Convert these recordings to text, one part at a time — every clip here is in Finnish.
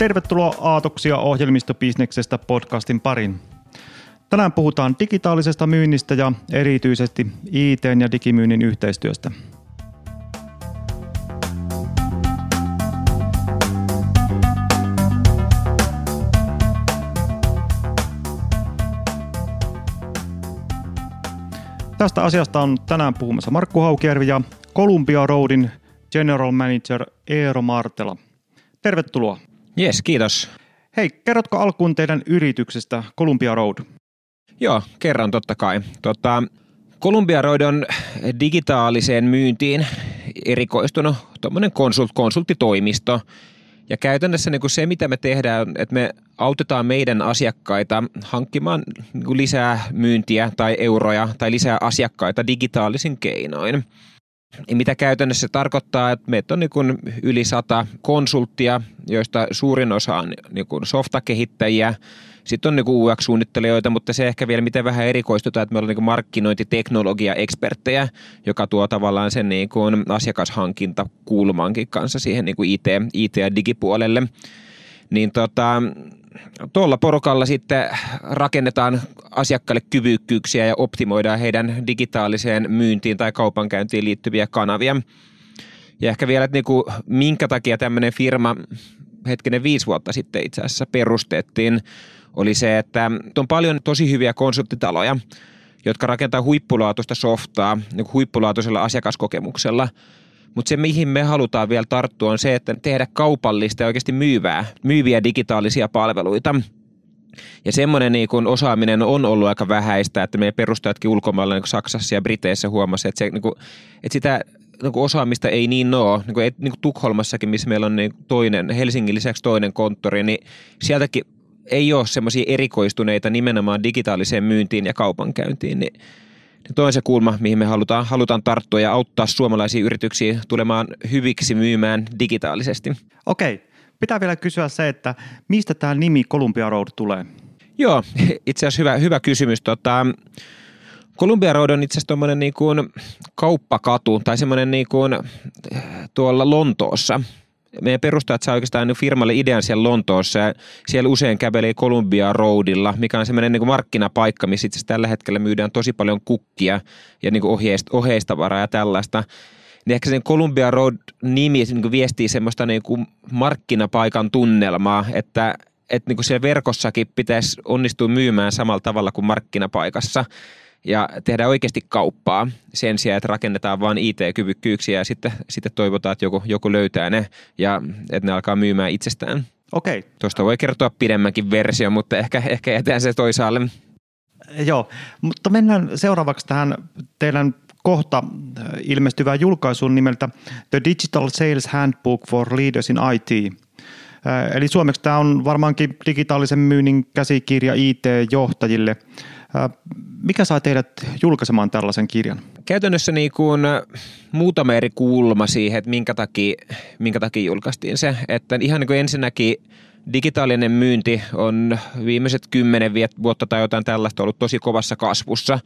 Tervetuloa Aatoksia ohjelmistobisneksestä podcastin parin. Tänään puhutaan digitaalisesta myynnistä ja erityisesti IT- ja digimyynnin yhteistyöstä. Tästä asiasta on tänään puhumassa Markku Haukijärvi ja Columbia Roadin General Manager Eero Martela. Tervetuloa. Yes, kiitos. Hei, kerrotko alkuun teidän yrityksestä Columbia Road? Joo, kerran totta kai. Tota, Columbia Road on digitaaliseen myyntiin erikoistunut konsult, konsulttitoimisto. Ja käytännössä niin kuin se, mitä me tehdään, että me autetaan meidän asiakkaita hankkimaan niin lisää myyntiä tai euroja tai lisää asiakkaita digitaalisin keinoin. Mitä käytännössä tarkoittaa, että meitä on niin yli sata konsulttia, joista suurin osa on niin softakehittäjiä, sitten on niin UX-suunnittelijoita, mutta se ehkä vielä miten vähän erikoistutaan, että me ollaan niin markkinointiteknologia-eksperttejä, joka tuo tavallaan sen niin kuin asiakashankintakulmankin kanssa siihen niin IT, IT- ja digipuolelle. Niin tota, tuolla porukalla sitten rakennetaan asiakkaille kyvykkyyksiä ja optimoidaan heidän digitaaliseen myyntiin tai kaupankäyntiin liittyviä kanavia. Ja ehkä vielä, että niin kuin, minkä takia tämmöinen firma hetkinen viisi vuotta sitten itse asiassa perustettiin, oli se, että on paljon tosi hyviä konsulttitaloja, jotka rakentaa huippulaatuista softaa niin huippulaatuisella asiakaskokemuksella – mutta se, mihin me halutaan vielä tarttua, on se, että tehdä kaupallista ja oikeasti myyvää, myyviä digitaalisia palveluita. Ja semmoinen niin kun osaaminen on ollut aika vähäistä, että meidän perustajatkin ulkomailla niin Saksassa ja Briteissä huomasi, että, se, niin kun, että sitä niin osaamista ei niin ole. Niin kuin, niin kuin Tukholmassakin, missä meillä on niin toinen, Helsingin lisäksi toinen konttori, niin sieltäkin ei ole semmoisia erikoistuneita nimenomaan digitaaliseen myyntiin ja kaupankäyntiin. Niin On se kulma, mihin me halutaan, halutaan tarttua ja auttaa suomalaisia yrityksiä tulemaan hyviksi myymään digitaalisesti. Okei, pitää vielä kysyä se, että mistä tämä nimi Columbia Road tulee? Joo, itse asiassa hyvä, hyvä kysymys. Tota, Columbia Road on itse asiassa tuommoinen niin kuin kauppakatu tai semmoinen niin kuin tuolla Lontoossa – meidän perustajat saa oikeastaan niin firmalle idean siellä Lontoossa ja siellä usein kävelee Columbia Roadilla, mikä on semmoinen niin markkinapaikka, missä itse tällä hetkellä myydään tosi paljon kukkia ja niin oheista, oheistavaraa ja tällaista. Niin ehkä sen Columbia Road-nimi niin viestii semmoista niin kuin markkinapaikan tunnelmaa, että että niin kuin siellä verkossakin pitäisi onnistua myymään samalla tavalla kuin markkinapaikassa – ja tehdä oikeasti kauppaa sen sijaan, että rakennetaan vain IT-kyvykkyyksiä ja sitten, sitten toivotaan, että joku, joku löytää ne ja että ne alkaa myymään itsestään. Okei. Okay. Tuosta voi kertoa pidemmänkin versio, mutta ehkä, ehkä jätään se toisaalle. Joo, mutta mennään seuraavaksi tähän teidän kohta ilmestyvään julkaisuun nimeltä The Digital Sales Handbook for Leaders in IT. Eli suomeksi tämä on varmaankin digitaalisen myynnin käsikirja IT-johtajille – mikä sai teidät julkaisemaan tällaisen kirjan? Käytännössä niin kuin muutama eri kulma siihen, että minkä takia, minkä takia julkaistiin se. Että ihan niin kuin ensinnäkin digitaalinen myynti on viimeiset kymmenen vuotta tai jotain tällaista ollut tosi kovassa kasvussa.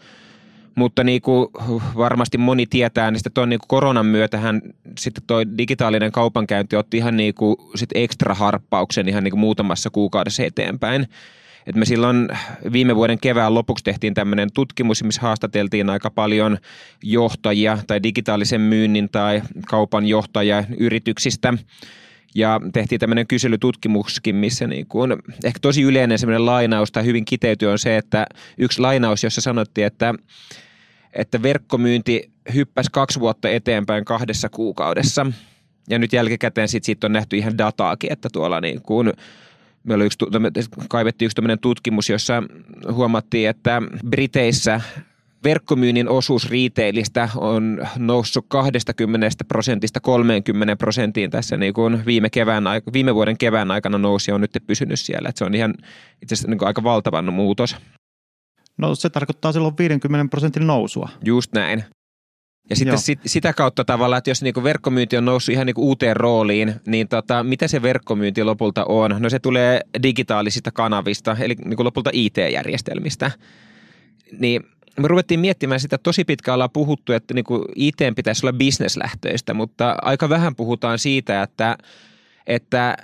Mutta niin kuin varmasti moni tietää, niin sitten niin koronan myötähän sitten toi digitaalinen kaupankäynti otti ihan niin kuin sit ekstra harppauksen ihan niin kuin muutamassa kuukaudessa eteenpäin. Et me silloin viime vuoden kevään lopuksi tehtiin tämmöinen tutkimus, missä haastateltiin aika paljon johtajia tai digitaalisen myynnin tai kaupan johtajia yrityksistä. Ja tehtiin tämmöinen kyselytutkimuskin, missä niin kuin, ehkä tosi yleinen semmoinen lainaus tai hyvin kiteytyy on se, että yksi lainaus, jossa sanottiin, että, että verkkomyynti hyppäsi kaksi vuotta eteenpäin kahdessa kuukaudessa. Ja nyt jälkikäteen sit siitä on nähty ihan dataakin, että tuolla niin kuin meillä yksi, kaivettiin yksi tämmöinen tutkimus, jossa huomattiin, että Briteissä verkkomyynnin osuus retailista on noussut 20 prosentista 30 prosenttiin tässä niin kuin viime, kevään, viime vuoden kevään aikana nousi ja on nyt pysynyt siellä. Että se on ihan itse asiassa niin kuin aika valtavan muutos. No se tarkoittaa silloin 50 prosentin nousua. Just näin. Ja sitten sit, sitä kautta tavallaan, että jos niinku verkkomyynti on noussut ihan niinku uuteen rooliin, niin tota, mitä se verkkomyynti lopulta on? No se tulee digitaalisista kanavista, eli niinku lopulta IT-järjestelmistä. Niin me ruvettiin miettimään sitä, tosi pitkä ollaan puhuttu, että niinku IT pitäisi olla bisneslähtöistä, mutta aika vähän puhutaan siitä, että, että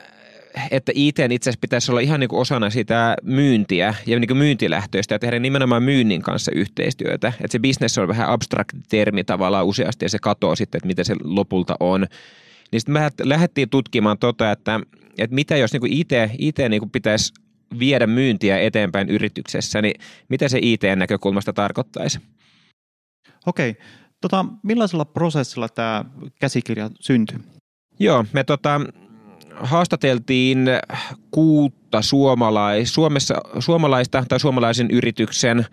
että IT itse asiassa pitäisi olla ihan niin kuin osana sitä myyntiä ja niin kuin myyntilähtöistä ja tehdä nimenomaan myynnin kanssa yhteistyötä. Että se business on vähän abstrakti termi tavallaan useasti ja se katoo sitten, että mitä se lopulta on. Niin sitten me lähdettiin tutkimaan tota, että, että mitä jos niin kuin IT, IT niin kuin pitäisi viedä myyntiä eteenpäin yrityksessä, niin mitä se IT-näkökulmasta tarkoittaisi? Okei. Tota, millaisella prosessilla tämä käsikirja syntyi? Joo, me tota, haastateltiin kuutta suomalais, Suomessa, suomalaista tai suomalaisen yrityksen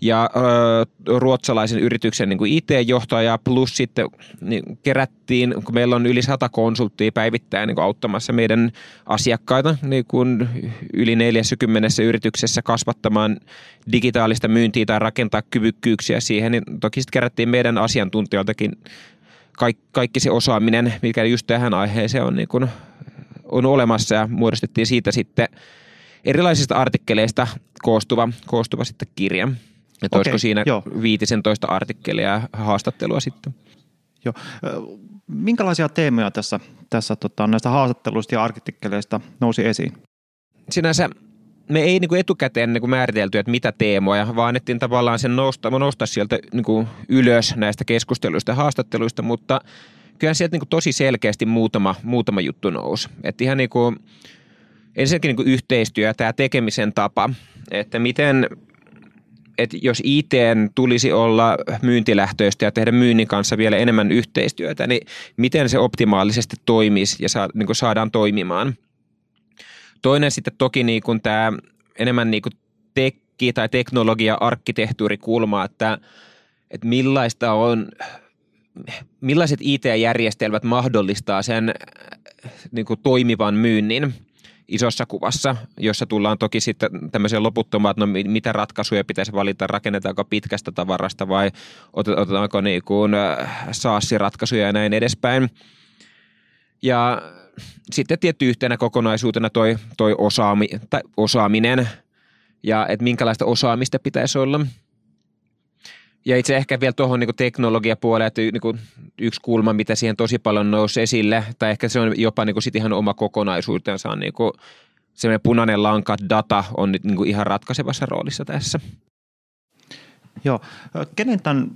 ja ö, ruotsalaisen yrityksen niin IT-johtaja plus sitten niin kerättiin, kun meillä on yli sata konsulttia päivittäin niin auttamassa meidän asiakkaita niin kuin yli 40 yrityksessä kasvattamaan digitaalista myyntiä tai rakentaa kyvykkyyksiä siihen, niin toki sitten kerättiin meidän asiantuntijoiltakin kaikki, kaikki se osaaminen, mikä just tähän aiheeseen on, niin kuin, on olemassa ja muodostettiin siitä sitten erilaisista artikkeleista koostuva, koostuva sitten kirja. Että okay, olisiko siinä jo. 15 artikkelia ja haastattelua sitten. Joo. Minkälaisia teemoja tässä, tässä tota, näistä haastatteluista ja artikkeleista nousi esiin? Sinänsä me ei niin kuin etukäteen niin kuin määritelty, että mitä teemoja, vaan annettiin tavallaan sen nousta, nostaa sieltä niin kuin ylös näistä keskusteluista ja haastatteluista, mutta kyllä sieltä niin kuin tosi selkeästi muutama, muutama juttu nousi. Että ihan niin kuin, ensinnäkin niin kuin yhteistyö, tämä tekemisen tapa, että miten että jos IT tulisi olla myyntilähtöistä ja tehdä myynnin kanssa vielä enemmän yhteistyötä, niin miten se optimaalisesti toimisi ja saa, niin saadaan toimimaan. Toinen sitten toki niin kuin tämä enemmän niin kuin tekki- tai teknologia-arkkitehtuurikulma, että, että millaista on, millaiset IT-järjestelmät mahdollistaa sen niin kuin toimivan myynnin isossa kuvassa, jossa tullaan toki sitten tämmöisiä loputtomaan, että no mitä ratkaisuja pitäisi valita, rakennetaanko pitkästä tavarasta vai otetaanko niin kuin SaaS-ratkaisuja ja näin edespäin. Ja sitten tietty yhtenä kokonaisuutena toi, toi osaami, tai osaaminen ja että minkälaista osaamista pitäisi olla. Ja itse ehkä vielä tuohon niin teknologiapuolelle, että niin yksi kulma, mitä siihen tosi paljon nousi esille, tai ehkä se on jopa niin sit ihan oma kokonaisuutensa, on niin semmoinen punainen lanka, data on nyt niin ihan ratkaisevassa roolissa tässä. Joo. Kenen tämän,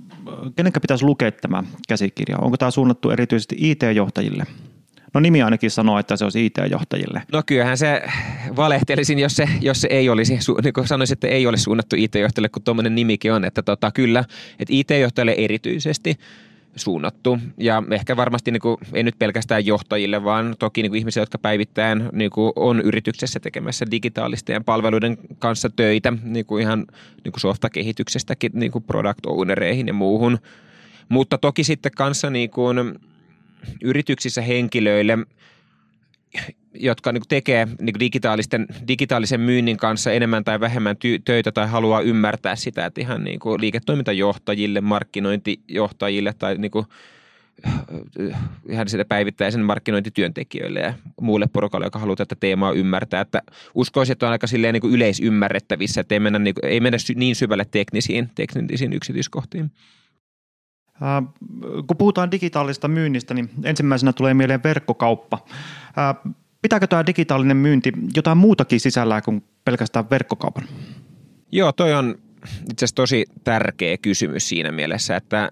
kenenkä pitäisi lukea tämä käsikirja? Onko tämä suunnattu erityisesti IT-johtajille? No nimi ainakin sanoo, että se olisi IT-johtajille. No kyllähän se valehtelisin, jos se, jos se ei olisi, niin kuin sanoisin, että ei ole suunnattu IT-johtajille, kun tuommoinen nimikin on, että tota, kyllä, että IT-johtajille erityisesti suunnattu. Ja ehkä varmasti niin kuin, ei nyt pelkästään johtajille, vaan toki niin ihmisiä, jotka päivittäin niin kuin on yrityksessä tekemässä digitaalisten palveluiden kanssa töitä, niin kuin ihan niin kuin softakehityksestäkin niin kuin product ownereihin ja muuhun. Mutta toki sitten kanssa niin kuin, yrityksissä henkilöille, jotka niin tekee niin digitaalisten, digitaalisen myynnin kanssa enemmän tai vähemmän ty- töitä tai haluaa ymmärtää sitä, että ihan niin kuin liiketoimintajohtajille, markkinointijohtajille tai niin kuin ihan sitä päivittäisen markkinointityöntekijöille ja muulle porukalle, joka haluaa tätä teemaa ymmärtää. Että uskoisin, että on aika silleen niin kuin yleisymmärrettävissä, että ei mennä, niin, kuin, ei mennä niin syvälle teknisiin, teknisiin yksityiskohtiin. Äh, kun puhutaan digitaalista myynnistä, niin ensimmäisenä tulee mieleen verkkokauppa. Äh, pitääkö tämä digitaalinen myynti jotain muutakin sisällään kuin pelkästään verkkokaupan? Joo, toi on itse asiassa tosi tärkeä kysymys siinä mielessä, että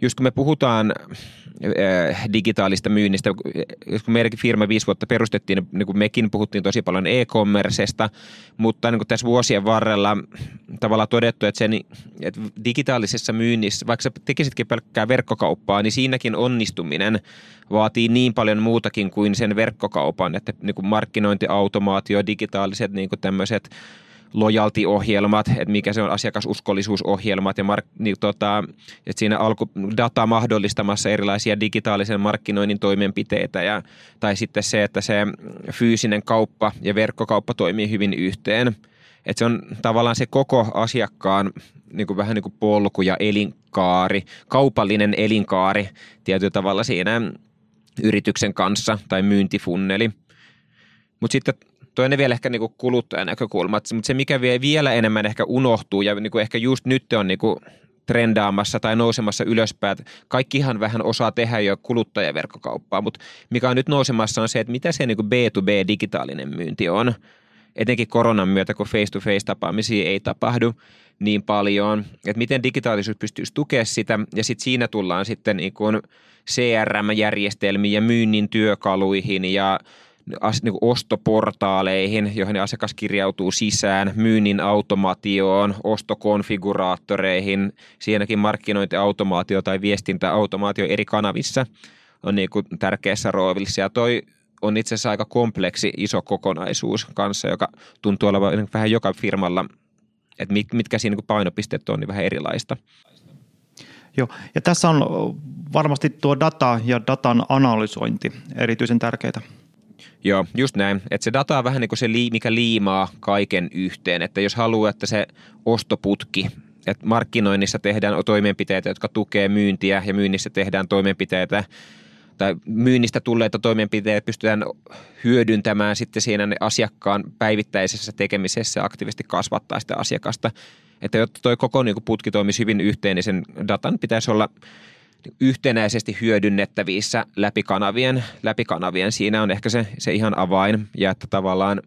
just kun me puhutaan digitaalista myynnistä, kun meidänkin firma viisi vuotta perustettiin, niin kuin mekin puhuttiin tosi paljon e-commercesta, mutta niin kuin tässä vuosien varrella tavallaan todettu, että, sen, että digitaalisessa myynnissä, vaikka sä tekisitkin pelkkää verkkokauppaa, niin siinäkin onnistuminen vaatii niin paljon muutakin kuin sen verkkokaupan, että niin kuin markkinointiautomaatio, digitaaliset niin kuin tämmöiset lojaltiohjelmat, että mikä se on asiakasuskollisuusohjelmat ja mark, niin tota, että siinä alku data mahdollistamassa erilaisia digitaalisen markkinoinnin toimenpiteitä ja, tai sitten se, että se fyysinen kauppa ja verkkokauppa toimii hyvin yhteen. Että se on tavallaan se koko asiakkaan niin kuin vähän niin kuin polku ja elinkaari, kaupallinen elinkaari tietyllä tavalla siinä yrityksen kanssa tai myyntifunneli. Mutta sitten toinen vielä ehkä niinku kuluttajan näkökulma, mutta se mikä vie vielä enemmän ehkä unohtuu ja niinku ehkä just nyt on niinku trendaamassa tai nousemassa ylöspäin. Kaikkihan vähän osaa tehdä jo kuluttajaverkkokauppaa, mutta mikä on nyt nousemassa on se, että mitä se niin B2B-digitaalinen myynti on. Etenkin koronan myötä, kun face-to-face-tapaamisia ei tapahdu niin paljon, että miten digitaalisuus pystyisi tukemaan sitä. Ja sitten siinä tullaan sitten niin CRM-järjestelmiin ja myynnin työkaluihin ja niin kuin ostoportaaleihin, joihin asiakas kirjautuu sisään, myynnin automaatioon, ostokonfiguraattoreihin, siinäkin markkinointiautomaatio tai viestintäautomaatio eri kanavissa on niin kuin tärkeässä roolissa. Ja toi on itse asiassa aika kompleksi iso kokonaisuus kanssa, joka tuntuu olevan vähän joka firmalla, että mitkä siinä niin painopisteet on, niin vähän erilaista. Joo, ja tässä on varmasti tuo data ja datan analysointi erityisen tärkeää. Joo, just näin. Että se data on vähän niin kuin se, mikä liimaa kaiken yhteen. Että jos haluaa, että se ostoputki, että markkinoinnissa tehdään toimenpiteitä, jotka tukee myyntiä ja myynnissä tehdään toimenpiteitä, tai myynnistä tulleita toimenpiteitä pystytään hyödyntämään sitten siinä asiakkaan päivittäisessä tekemisessä aktiivisesti kasvattaa sitä asiakasta. Että jotta tuo koko niin putki toimisi hyvin yhteen, niin sen datan pitäisi olla yhtenäisesti hyödynnettävissä läpikanavien, läpikanavien. Siinä on ehkä se, se ihan avain ja että tavallaan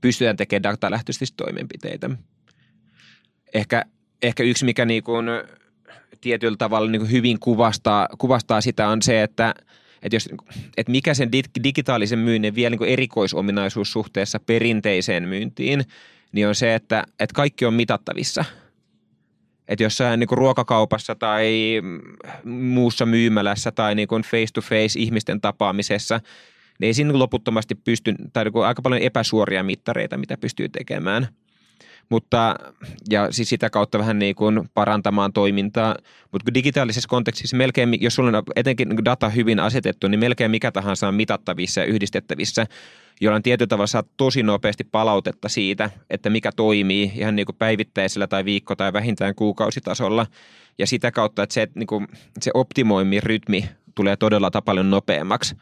pystytään tekemään datalähtöisesti toimenpiteitä. Ehkä, ehkä yksi, mikä niin kuin tietyllä tavalla niin kuin hyvin kuvastaa, kuvastaa sitä on se, että, että, jos, että mikä sen digitaalisen myynnin vielä niin erikoisominaisuus suhteessa perinteiseen myyntiin, niin on se, että, että kaikki on mitattavissa – että jossain niin kuin ruokakaupassa tai muussa myymälässä tai niin kuin face-to-face ihmisten tapaamisessa, niin ei siinä loputtomasti pysty, tai niin kuin aika paljon epäsuoria mittareita, mitä pystyy tekemään. Mutta, ja siis sitä kautta vähän niin kuin parantamaan toimintaa. Mutta digitaalisessa kontekstissa melkein, jos sulla on etenkin data hyvin asetettu, niin melkein mikä tahansa on mitattavissa ja yhdistettävissä – jolla tietyllä tavalla saat tosi nopeasti palautetta siitä, että mikä toimii ihan niin kuin päivittäisellä tai viikko- tai vähintään kuukausitasolla. Ja sitä kautta, että se, niin kuin, se optimoimin rytmi tulee todella paljon nopeammaksi.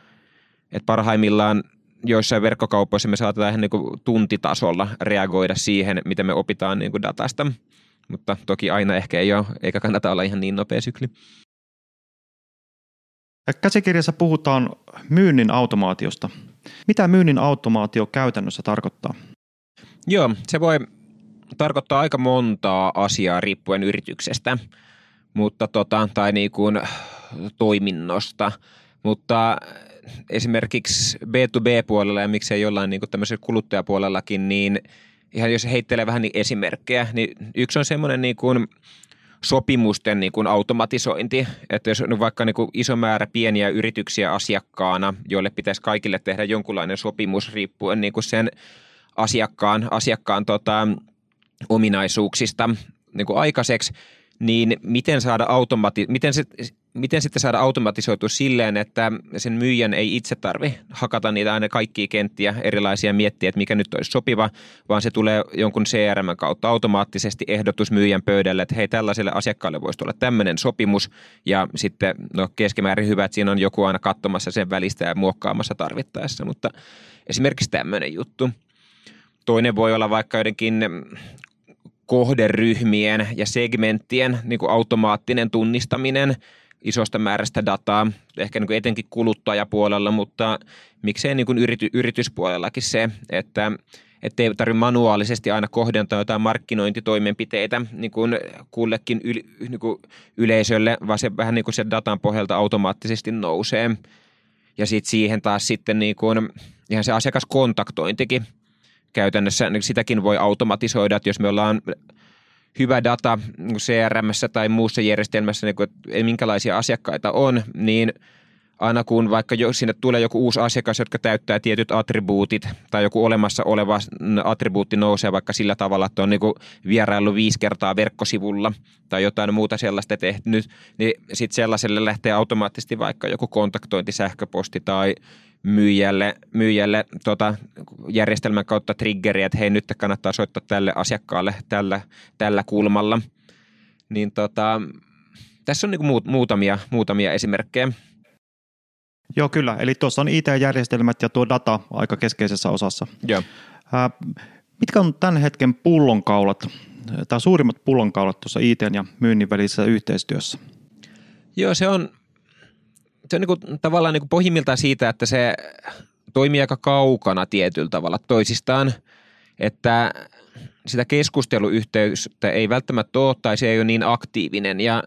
Et parhaimmillaan joissain verkkokaupoissa me saatetaan ihan niin kuin tuntitasolla reagoida siihen, mitä me opitaan niin kuin datasta. Mutta toki aina ehkä ei ole, eikä kannata olla ihan niin nopea sykli. Käsikirjassa puhutaan myynnin automaatiosta. Mitä myynnin automaatio käytännössä tarkoittaa? Joo, se voi tarkoittaa aika montaa asiaa riippuen yrityksestä mutta tota, tai niin kuin toiminnosta, mutta esimerkiksi B2B-puolella ja miksei jollain niin tämmöisellä kuluttajapuolellakin, niin ihan jos heittelee vähän niin esimerkkejä, niin yksi on semmoinen niin kuin sopimusten niin kuin automatisointi, että jos on vaikka niin kuin iso määrä pieniä yrityksiä asiakkaana, joille pitäisi kaikille tehdä jonkunlainen sopimus riippuen niin kuin sen asiakkaan, asiakkaan tota, ominaisuuksista niin kuin aikaiseksi, niin miten, saada automati- miten, se, miten sitten saada automatisoitu silleen, että sen myyjän ei itse tarvi hakata niitä aina kaikkia kenttiä erilaisia miettiä, että mikä nyt olisi sopiva, vaan se tulee jonkun CRM kautta automaattisesti ehdotus myyjän pöydälle, että hei tällaiselle asiakkaalle voisi olla tämmöinen sopimus ja sitten no keskimäärin hyvä, että siinä on joku aina katsomassa sen välistä ja muokkaamassa tarvittaessa, mutta esimerkiksi tämmöinen juttu. Toinen voi olla vaikka joidenkin kohderyhmien ja segmenttien niin kuin automaattinen tunnistaminen isosta määrästä dataa, ehkä niin kuin etenkin kuluttajapuolella, mutta miksei niin kuin yrity, yrityspuolellakin se, että että ei tarvitse manuaalisesti aina kohdentaa jotain markkinointitoimenpiteitä niin kuin kullekin yl, niin kuin yleisölle, vaan se vähän niin kuin sen datan pohjalta automaattisesti nousee. Ja sitten siihen taas sitten niin kuin, ihan se asiakaskontaktointikin käytännössä niin sitäkin voi automatisoida, että jos me ollaan hyvä data CRM tai muussa järjestelmässä, niin kuin, minkälaisia asiakkaita on, niin aina kun vaikka jo, sinne tulee joku uusi asiakas, jotka täyttää tietyt attribuutit tai joku olemassa oleva attribuutti nousee vaikka sillä tavalla, että on niin vieraillut viisi kertaa verkkosivulla tai jotain muuta sellaista tehnyt, niin sitten sellaiselle lähtee automaattisesti vaikka joku kontaktointi, sähköposti tai myyjälle, myyjälle tota, järjestelmän kautta triggeri, että hei nyt kannattaa soittaa tälle asiakkaalle tällä, tällä kulmalla. Niin tota, tässä on niinku muutamia, muutamia esimerkkejä. Joo, kyllä. Eli tuossa on IT-järjestelmät ja tuo data aika keskeisessä osassa. Joo. Ää, mitkä on tämän hetken pullonkaulat tai suurimmat pullonkaulat tuossa IT ja myynnin välisessä yhteistyössä? Joo, se on, se on niin kuin, tavallaan niin kuin pohjimmiltaan siitä, että se toimii aika kaukana tietyllä tavalla toisistaan, että sitä keskusteluyhteyttä ei välttämättä ole tai se ei ole niin aktiivinen ja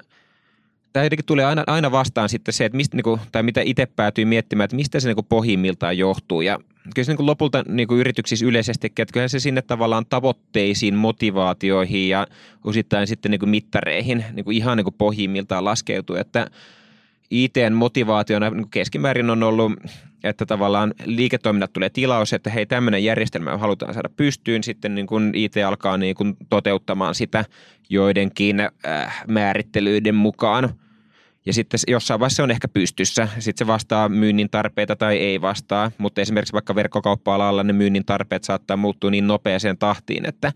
tämä jotenkin tulee aina, aina vastaan sitten se, että mistä, niin kuin, tai mitä itse päätyy miettimään, että mistä se niin kuin pohjimmiltaan johtuu. Ja kyllä se niin kuin lopulta niin kuin yrityksissä yleisesti, että kyllähän se sinne tavallaan tavoitteisiin, motivaatioihin ja osittain sitten niin kuin mittareihin niin kuin ihan niin kuin pohjimmiltaan laskeutuu. Että ITn motivaationa niin keskimäärin on ollut, että tavallaan liiketoiminnat tulee tilaus, että hei tämmöinen järjestelmä halutaan saada pystyyn, sitten niin kuin IT alkaa niin kuin toteuttamaan sitä joidenkin äh, määrittelyiden mukaan. Ja sitten jossain vaiheessa se on ehkä pystyssä. Sitten se vastaa myynnin tarpeita tai ei vastaa, mutta esimerkiksi vaikka verkkokauppa-alalla ne myynnin tarpeet saattaa muuttua niin nopeaseen tahtiin, että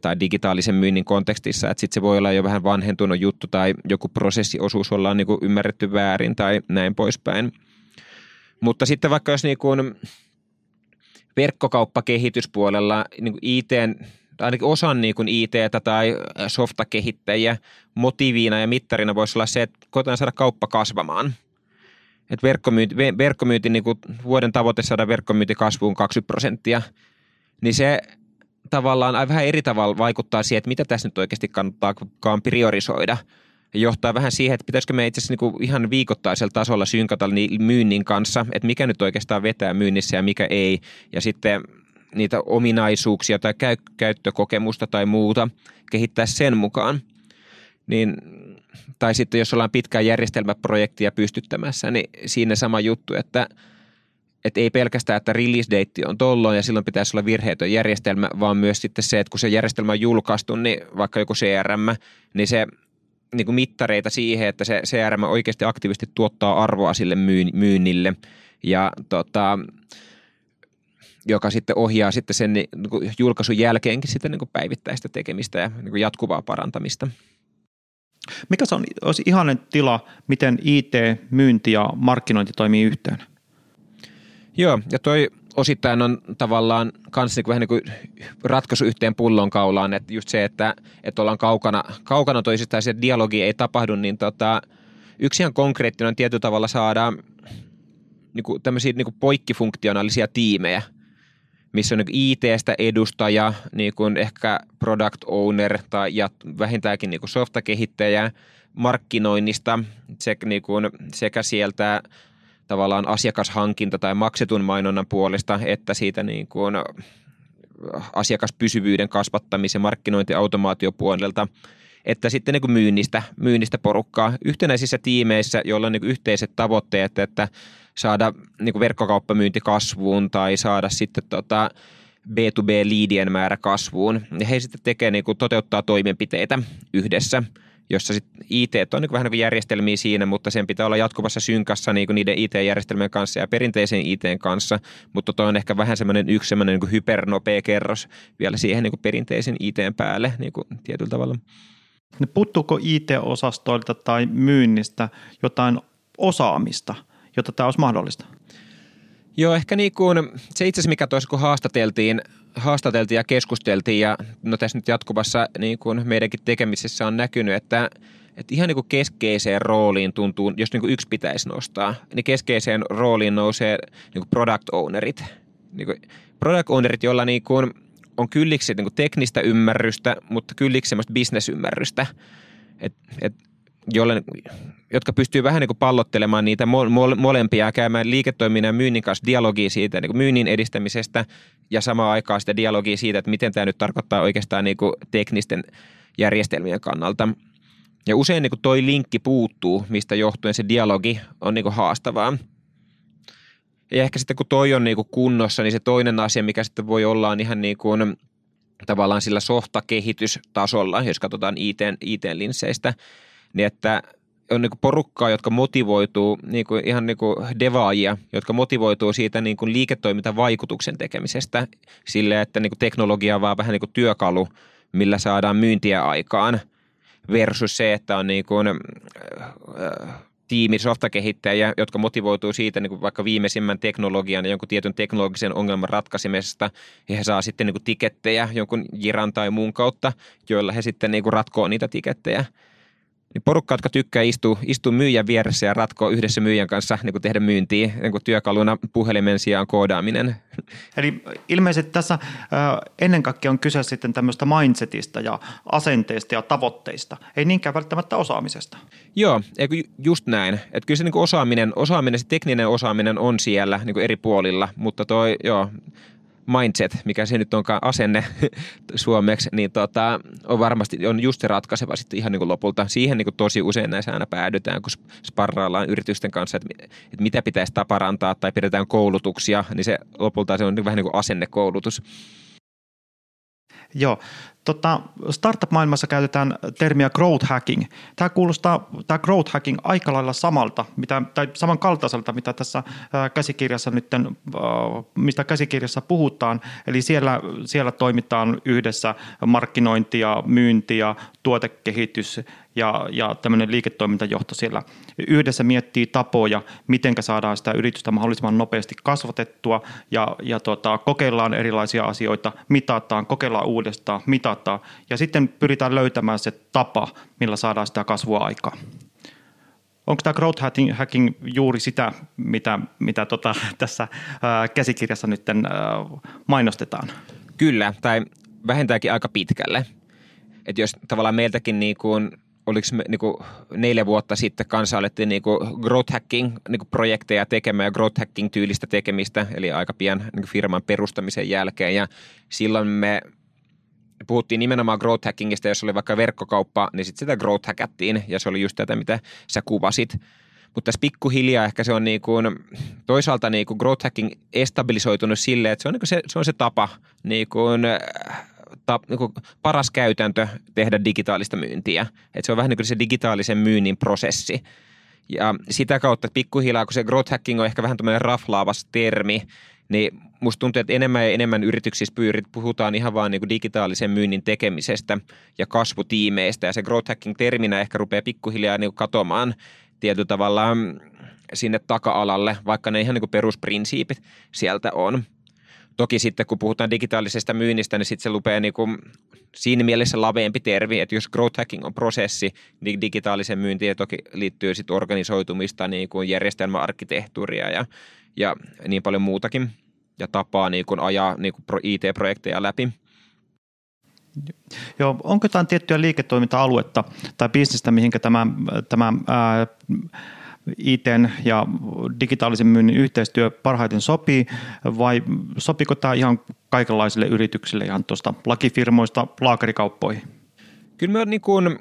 tai digitaalisen myynnin kontekstissa, että sitten se voi olla jo vähän vanhentunut juttu tai joku prosessiosuus ollaan niin kuin ymmärretty väärin tai näin poispäin. Mutta sitten vaikka jos niin kuin verkkokauppakehityspuolella niin IT, ainakin osan niin kuin IT- tai softakehittäjiä motiiviina ja mittarina voisi olla se, että koetaan saada kauppa kasvamaan. Et verkkomyynti, verkkomyynti niin kuin vuoden tavoite saada verkkomyynti kasvuun 20 prosenttia, niin se tavallaan vähän eri tavalla vaikuttaa siihen, että mitä tässä nyt oikeasti kannattaakaan priorisoida. Ja johtaa vähän siihen, että pitäisikö me itse asiassa niinku ihan viikoittaisella tasolla synkata niin myynnin kanssa, että mikä nyt oikeastaan vetää myynnissä ja mikä ei. Ja sitten niitä ominaisuuksia tai käy- käyttökokemusta tai muuta kehittää sen mukaan. Niin, tai sitten jos ollaan pitkää järjestelmäprojektia pystyttämässä, niin siinä sama juttu, että – että ei pelkästään, että release date on tolloin ja silloin pitäisi olla virheetön järjestelmä, vaan myös sitten se, että kun se järjestelmä on julkaistu, niin vaikka joku CRM, niin se niin kuin mittareita siihen, että se CRM oikeasti aktiivisesti tuottaa arvoa sille myynnille ja tota, joka sitten ohjaa sitten sen niin kuin julkaisun jälkeenkin sitten niin kuin päivittäistä tekemistä ja niin kuin jatkuvaa parantamista. Mikä se on, olisi ihanen tila, miten IT, myynti ja markkinointi toimii yhteen? Joo, ja toi osittain on tavallaan kans niin vähän niin kuin ratkaisu yhteen pullonkaulaan, että just se, että, että ollaan kaukana, kaukana toisistaan ja dialogi ei tapahdu, niin tota, yksi ihan konkreettinen on tietyllä tavalla saada niin kuin tämmöisiä niin kuin poikkifunktionaalisia tiimejä, missä on niin IT-stä edustaja, niin kuin ehkä product owner tai ja vähintäänkin niin kuin softakehittäjä, markkinoinnista sekä, niin kuin, sekä sieltä tavallaan asiakashankinta tai maksetun mainonnan puolesta, että siitä niin kuin asiakaspysyvyyden kasvattamisen markkinointiautomaatiopuolelta, että sitten niin kuin myynnistä, myynnistä porukkaa yhtenäisissä tiimeissä, joilla on niin yhteiset tavoitteet, että saada niin kuin verkkokauppamyynti kasvuun tai saada sitten tota B2B-liidien määrä kasvuun. Ja he sitten tekee, niin kuin toteuttaa toimenpiteitä yhdessä – jossa sit IT on niin vähän niin kuin järjestelmiä siinä, mutta sen pitää olla jatkuvassa synkassa niin kuin niiden IT-järjestelmien kanssa ja perinteisen IT kanssa, mutta toi on ehkä vähän semmoinen yksi semmoinen niin hypernopea kerros vielä siihen niin kuin perinteisen IT päälle niin kuin tietyllä tavalla. Puuttuuko IT-osastoilta tai myynnistä jotain osaamista, jotta tämä olisi mahdollista? Joo, ehkä niin kuin, se itse asiassa mikä tuossa kun haastateltiin, haastateltiin ja keskusteltiin ja no tässä nyt jatkuvassa niin kuin meidänkin tekemisessä on näkynyt, että, että ihan niin kuin keskeiseen rooliin tuntuu, jos niin kuin yksi pitäisi nostaa, niin keskeiseen rooliin nousee niin kuin product ownerit. Niin kuin product ownerit, joilla niin kuin on kylliksi niin kuin teknistä ymmärrystä, mutta kylliksi semmoista bisnesymmärrystä. Et, et jolle, jotka pystyy vähän niin kuin pallottelemaan niitä molempia käymään liiketoiminnan ja myynnin kanssa dialogia siitä niin kuin myynnin edistämisestä ja samaan aikaan sitä dialogia siitä, että miten tämä nyt tarkoittaa oikeastaan niin kuin teknisten järjestelmien kannalta. Ja usein niin kuin toi linkki puuttuu, mistä johtuen se dialogi on niin kuin haastavaa. Ja ehkä sitten kun toi on niin kuin kunnossa, niin se toinen asia, mikä sitten voi olla on ihan niin kuin tavallaan sillä softakehitystasolla, jos katsotaan IT, IT-linsseistä, niin että on niin porukkaa, jotka motivoituu, niin kuin ihan niin kuin devaajia, jotka motivoituu siitä niin kuin liiketoimintavaikutuksen tekemisestä sille, että niin kuin teknologia on vaan vähän niin kuin työkalu, millä saadaan myyntiä aikaan versus se, että on niin kuin, äh, tiimi softakehittäjiä, jotka motivoituu siitä niin kuin vaikka viimeisimmän teknologian ja jonkun tietyn teknologisen ongelman ratkaisemisesta. Ja he saa sitten niin kuin tikettejä jonkun Jiran tai muun kautta, joilla he sitten niin kuin ratkoo niitä tikettejä niin porukka, jotka tykkää istua, istua myyjän vieressä ja ratkoa yhdessä myyjän kanssa niin kuin tehdä myyntiä niin kuin työkaluna puhelimen sijaan koodaaminen. Eli ilmeisesti tässä ennen kaikkea on kyse sitten tämmöistä mindsetista ja asenteista ja tavoitteista, ei niinkään välttämättä osaamisesta. Joo, just näin. Että kyllä se niin osaaminen, osaaminen, se tekninen osaaminen on siellä niin eri puolilla, mutta toi, joo, mindset, mikä se nyt onkaan asenne suomeksi, niin tota, on varmasti on just se ratkaiseva sitten ihan niin kuin lopulta. Siihen niin kuin tosi usein näissä aina päädytään, kun sparraillaan yritysten kanssa, että, että mitä pitäisi taparantaa tai pidetään koulutuksia, niin se lopulta se on vähän niin kuin asennekoulutus. Joo. Tota, startup-maailmassa käytetään termiä growth hacking. Tämä kuulostaa, tämä growth hacking aika lailla samalta, mitä, tai samankaltaiselta, mitä tässä käsikirjassa nyt, mistä käsikirjassa puhutaan. Eli siellä, siellä toimitaan yhdessä markkinointi ja myynti ja tuotekehitys ja, ja tämmöinen liiketoimintajohto siellä yhdessä miettii tapoja, miten saadaan sitä yritystä mahdollisimman nopeasti kasvatettua ja, ja tota, kokeillaan erilaisia asioita, mitataan, kokeillaan uudestaan, mitataan ja sitten pyritään löytämään se tapa, millä saadaan sitä kasvua aikaa. Onko tämä growth hacking juuri sitä, mitä, mitä tota, tässä ää, käsikirjassa nyt ää, mainostetaan? Kyllä, tai vähintääkin aika pitkälle. Että jos tavallaan meiltäkin niin kuin oliko me niin kuin neljä vuotta sitten kanssa alettiin niin kuin growth hacking niin kuin projekteja tekemään ja growth hacking tyylistä tekemistä, eli aika pian niin kuin firman perustamisen jälkeen. Ja silloin me puhuttiin nimenomaan growth hackingista, jos oli vaikka verkkokauppa, niin sitten sitä growth hackattiin ja se oli just tätä, mitä sä kuvasit. Mutta tässä pikkuhiljaa ehkä se on niin kuin, toisaalta niin kuin growth hacking estabilisoitunut silleen, että se on, niin kuin se, se on se tapa niin kuin, ta, niin paras käytäntö tehdä digitaalista myyntiä. Et se on vähän niin kuin se digitaalisen myynnin prosessi. Ja sitä kautta, että pikkuhiljaa, kun se growth hacking on ehkä vähän tämmöinen raflaavas termi, niin musta tuntuu, että enemmän ja enemmän yrityksissä pyrit, puhutaan ihan vaan niin digitaalisen myynnin tekemisestä ja kasvutiimeistä. Ja se growth hacking terminä ehkä rupeaa pikkuhiljaa niin katomaan tietyllä tavalla mm, sinne taka-alalle, vaikka ne ihan niin perusprinsiipit sieltä on. Toki sitten kun puhutaan digitaalisesta myynnistä, niin sitten se lupee niin kuin siinä mielessä laveempi termi, että jos growth hacking on prosessi, niin digitaalisen myyntiin toki liittyy sitten organisoitumista, niin kuin järjestelmäarkkitehtuuria ja, ja niin paljon muutakin ja tapaa niin kuin ajaa niin kuin IT-projekteja läpi. Joo, onko jotain tiettyä liiketoiminta-aluetta tai bisnestä, mihinkä tämä, tämä ää, IT ja digitaalisen myynnin yhteistyö parhaiten sopii vai sopiko tämä ihan kaikenlaisille yrityksille ihan tuosta lakifirmoista laakerikauppoihin? Kyllä on niin kuin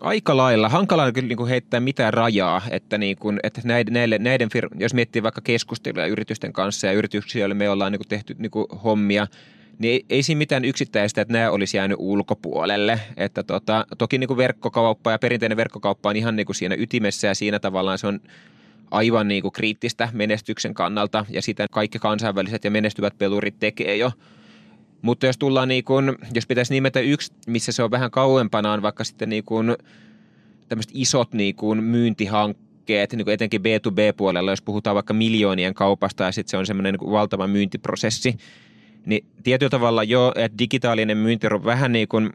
aika lailla, hankala kyllä niin kuin heittää mitään rajaa, että, niin kuin, että näiden, näiden, näiden fir- jos miettii vaikka keskusteluja yritysten kanssa ja yrityksiä, joille me ollaan niin kuin tehty niin kuin hommia – niin ei, ei siinä mitään yksittäistä, että nämä olisi jäänyt ulkopuolelle. Että tota, toki niin kuin verkkokauppa ja perinteinen verkkokauppa on ihan niin kuin siinä ytimessä ja siinä tavallaan se on aivan niin kuin kriittistä menestyksen kannalta ja sitä kaikki kansainväliset ja menestyvät pelurit tekee jo. Mutta jos tullaan niin kuin, jos pitäisi nimetä yksi, missä se on vähän kauempana, on vaikka sitten niin kuin tämmöiset isot niin kuin myyntihankkeet, niin kuin etenkin B2B-puolella, jos puhutaan vaikka miljoonien kaupasta ja sitten se on semmoinen niin valtava myyntiprosessi, niin tietyllä tavalla jo, että digitaalinen myynti on vähän niin kuin,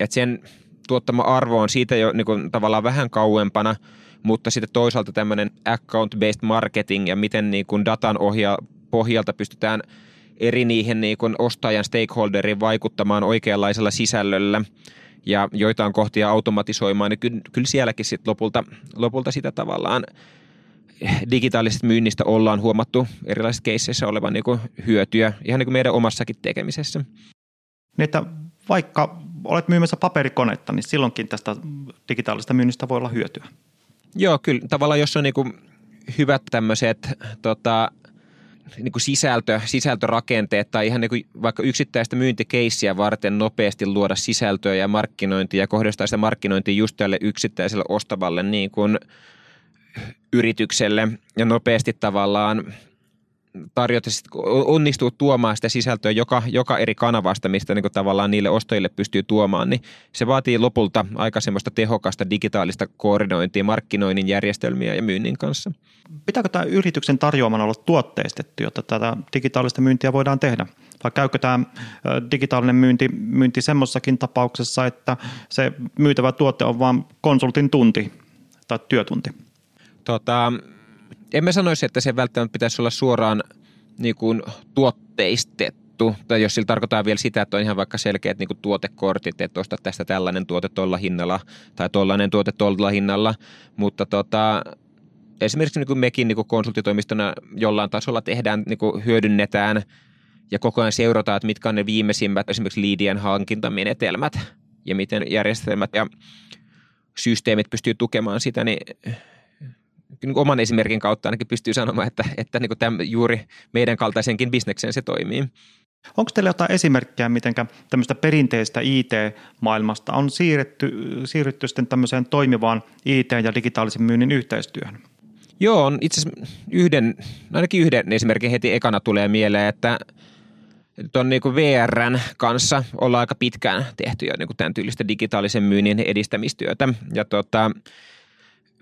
että sen tuottama arvo on siitä jo niin kuin tavallaan vähän kauempana, mutta sitten toisaalta tämmöinen account-based marketing ja miten niin kuin datan ohja, pohjalta pystytään eri niihin niin kuin ostajan stakeholderiin vaikuttamaan oikeanlaisella sisällöllä ja joitain kohtia automatisoimaan, niin kyllä, kyllä sielläkin sitten lopulta, lopulta sitä tavallaan digitaalisesta myynnistä ollaan huomattu erilaisissa keisseissä olevan niin kuin hyötyä ihan niin kuin meidän omassakin tekemisessä. Niin, että vaikka olet myymässä paperikonetta, niin silloinkin tästä digitaalisesta myynnistä voi olla hyötyä. Joo, kyllä. Tavallaan jos on niin kuin hyvät tämmöiset tota, niin kuin sisältö, sisältörakenteet tai ihan niin kuin vaikka yksittäistä myyntikeissiä varten nopeasti luoda sisältöä ja markkinointia ja kohdistaa sitä markkinointia just tälle yksittäiselle ostavalle niin kuin – yritykselle ja nopeasti tavallaan tarjota, onnistuu tuomaan sitä sisältöä joka, joka eri kanavasta, mistä niin tavallaan niille ostajille pystyy tuomaan, niin se vaatii lopulta aika semmoista tehokasta digitaalista koordinointia, markkinoinnin järjestelmiä ja myynnin kanssa. Pitääkö tämä yrityksen tarjoamana olla tuotteistettu, jotta tätä digitaalista myyntiä voidaan tehdä? Vai käykö tämä digitaalinen myynti, myynti semmoisessakin tapauksessa, että se myytävä tuote on vain konsultin tunti tai työtunti? Tota, en mä sanoisi, että se välttämättä pitäisi olla suoraan niin kuin tuotteistettu, tai jos sillä tarkoittaa vielä sitä, että on ihan vaikka selkeät niin kuin tuotekortit, että ostat tästä tällainen tuote tuolla hinnalla tai tuollainen tuote tuolla hinnalla, mutta tota, esimerkiksi niin kuin mekin niin kuin konsulttitoimistona jollain tasolla tehdään, niin kuin hyödynnetään ja koko ajan seurataan, että mitkä on ne viimeisimmät esimerkiksi liidien hankintamenetelmät ja miten järjestelmät ja systeemit pystyy tukemaan sitä, niin niin oman esimerkin kautta ainakin pystyy sanomaan, että, että niin tämän, juuri meidän kaltaisenkin bisnekseen se toimii. Onko teillä jotain esimerkkejä, miten tämmöistä perinteistä IT-maailmasta on siirretty, siirrytty sitten tämmöiseen toimivaan IT- ja digitaalisen myynnin yhteistyöhön? Joo, on itse asiassa yhden, ainakin yhden esimerkin heti ekana tulee mieleen, että tuon niin VRn kanssa ollaan aika pitkään tehty jo niin tämän tyylistä digitaalisen myynnin edistämistyötä. Ja tota,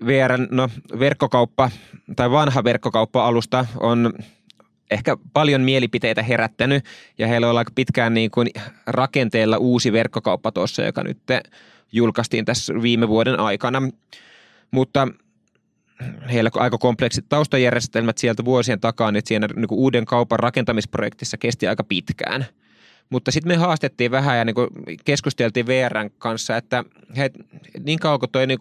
VRn no, verkkokauppa tai vanha verkkokauppa-alusta on ehkä paljon mielipiteitä herättänyt ja heillä on aika pitkään niin kuin rakenteella uusi verkkokauppa tuossa, joka nyt julkaistiin tässä viime vuoden aikana. Mutta heillä on aika kompleksit taustajärjestelmät sieltä vuosien takaa, niin siinä niin kuin uuden kaupan rakentamisprojektissa kesti aika pitkään. Mutta sitten me haastettiin vähän ja niin kuin keskusteltiin VRn kanssa, että he, niin kauan kuin toi niin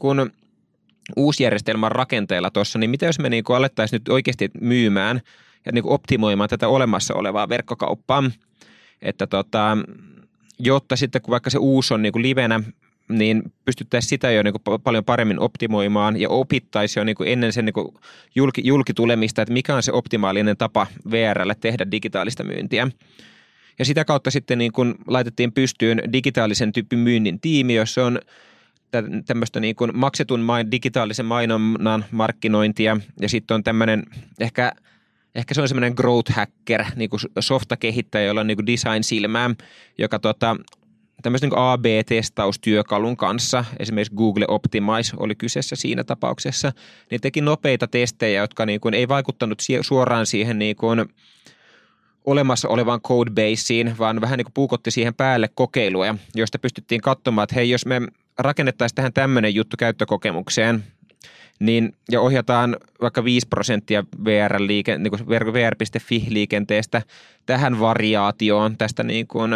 uusi järjestelmän rakenteella tuossa, niin mitä jos me niin alettaisiin nyt oikeasti myymään ja niin optimoimaan tätä olemassa olevaa verkkokauppaa, että tota, jotta sitten kun vaikka se uusi on niin livenä, niin pystyttäisiin sitä jo niin paljon paremmin optimoimaan ja opittaisiin jo niin ennen sen niin julki, julkitulemista, että mikä on se optimaalinen tapa VRlle tehdä digitaalista myyntiä. Ja sitä kautta sitten niin laitettiin pystyyn digitaalisen tyyppi myynnin tiimi, jossa on tämmöistä niin kuin maksetun main, digitaalisen mainonnan markkinointia. Ja sitten on tämmöinen ehkä ehkä se on semmoinen growth hacker, niin kuin softakehittäjä, jolla on niin kuin design-silmää, joka tota, tämmöisen niin AB-testaustyökalun kanssa, esimerkiksi Google Optimize oli kyseessä siinä tapauksessa, niin teki nopeita testejä, jotka niin kuin ei vaikuttanut suoraan siihen niin kuin olemassa olevaan codebaseen, vaan vähän niin kuin puukotti siihen päälle kokeiluja, joista pystyttiin katsomaan, että hei, jos me rakennettaisiin tähän tämmöinen juttu käyttökokemukseen, niin, ja ohjataan vaikka 5 prosenttia VR-liike, niin kuin VR.fi-liikenteestä tähän variaatioon tästä niin kuin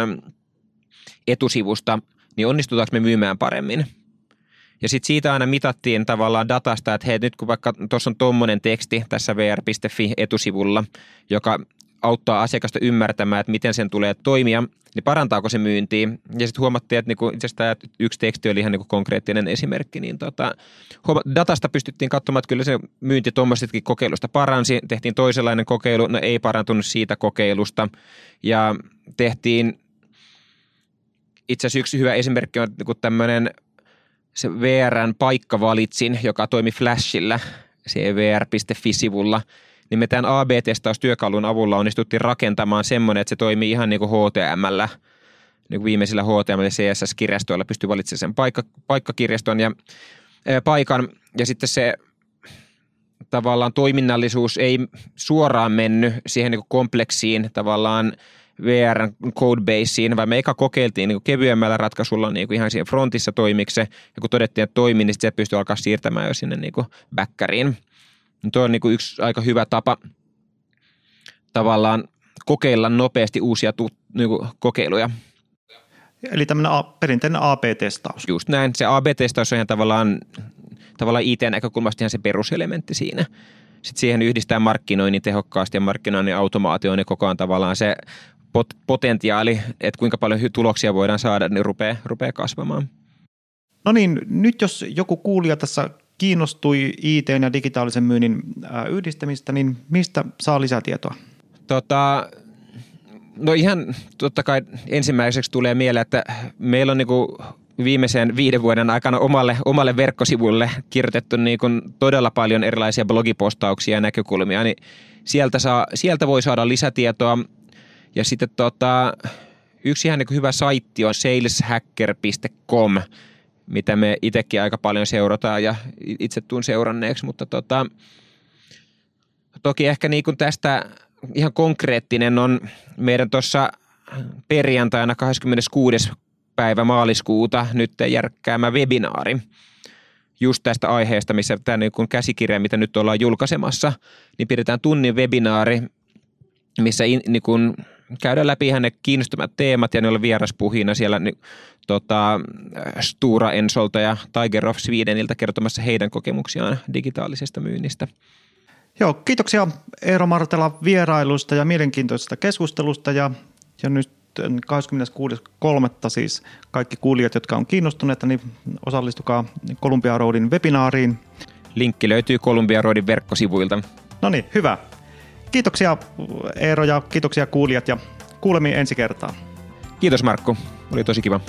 etusivusta, niin onnistutaanko me myymään paremmin? Ja sitten siitä aina mitattiin tavallaan datasta, että hei nyt kun vaikka tuossa on tuommoinen teksti tässä vr.fi etusivulla, joka auttaa asiakasta ymmärtämään, että miten sen tulee toimia, niin parantaako se myyntiä. Ja sitten huomattiin, että niinku, itse asiassa tämä yksi teksti oli ihan niinku konkreettinen esimerkki, niin tota, datasta pystyttiin katsomaan, että kyllä se myynti tuommoisetkin kokeilusta paransi. Tehtiin toisenlainen kokeilu, no ei parantunut siitä kokeilusta. Ja tehtiin itse asiassa yksi hyvä esimerkki on niinku tämmöinen se VRn paikkavalitsin, joka toimi Flashilla, se vr.fi-sivulla – niin me tämän AB-testaustyökalun avulla onnistuttiin rakentamaan semmoinen, että se toimii ihan niin kuin HTML, niin kuin viimeisillä HTML- ja CSS-kirjastoilla pystyy valitsemaan sen paikka, paikkakirjaston ja ää, paikan, ja sitten se tavallaan toiminnallisuus ei suoraan mennyt siihen niin kuin kompleksiin tavallaan VR codebaseen, vaan me eka kokeiltiin niin kuin kevyemmällä ratkaisulla niin kuin ihan siihen frontissa toimiksi, ja kun todettiin, että toimii, niin sitten se pystyy alkaa siirtämään jo sinne niin kuin backeriin. Tuo on niin kuin yksi aika hyvä tapa tavallaan kokeilla nopeasti uusia tu, niin kuin kokeiluja. Eli tämmöinen a, perinteinen AB-testaus. Just näin. Se AB-testaus on ihan tavallaan, tavallaan IT-näkökulmasta ihan se peruselementti siinä. Sitten siihen yhdistää markkinoinnin tehokkaasti ja markkinoinnin automaatioon ja koko ajan tavallaan se pot, potentiaali, että kuinka paljon tuloksia voidaan saada, niin rupeaa, rupeaa kasvamaan. No niin, nyt jos joku kuulija tässä kiinnostui IT- ja digitaalisen myynnin yhdistämistä, niin mistä saa lisätietoa? Tota, no ihan totta kai ensimmäiseksi tulee mieleen, että meillä on niinku viimeisen viiden vuoden aikana omalle, omalle verkkosivulle kirjoitettu niin kuin todella paljon erilaisia blogipostauksia ja näkökulmia, niin sieltä, saa, sieltä voi saada lisätietoa. Ja sitten tota, yksi ihan niin hyvä saitti on saleshacker.com, mitä me itsekin aika paljon seurataan ja itse tuun seuranneeksi, mutta tota, toki ehkä niin kuin tästä ihan konkreettinen on meidän tuossa perjantaina 26. päivä maaliskuuta nyt järkkäämä webinaari just tästä aiheesta, missä tämä niin käsikirja, mitä nyt ollaan julkaisemassa, niin pidetään tunnin webinaari, missä in, niin kuin käydään läpi ihan ne kiinnostavat teemat ja ne on vieraspuhina siellä niin, tota, Stura Ensolta ja Tiger of Swedenilta kertomassa heidän kokemuksiaan digitaalisesta myynnistä. Joo, kiitoksia Eero Martela vierailusta ja mielenkiintoisesta keskustelusta ja, ja nyt 26.3. siis kaikki kuulijat, jotka on kiinnostuneita, niin osallistukaa Columbia Roadin webinaariin. Linkki löytyy Columbia Roadin verkkosivuilta. No niin, hyvä. Kiitoksia Eero ja kiitoksia kuulijat ja kuulemiin ensi kertaa. Kiitos Markku, oli tosi kiva.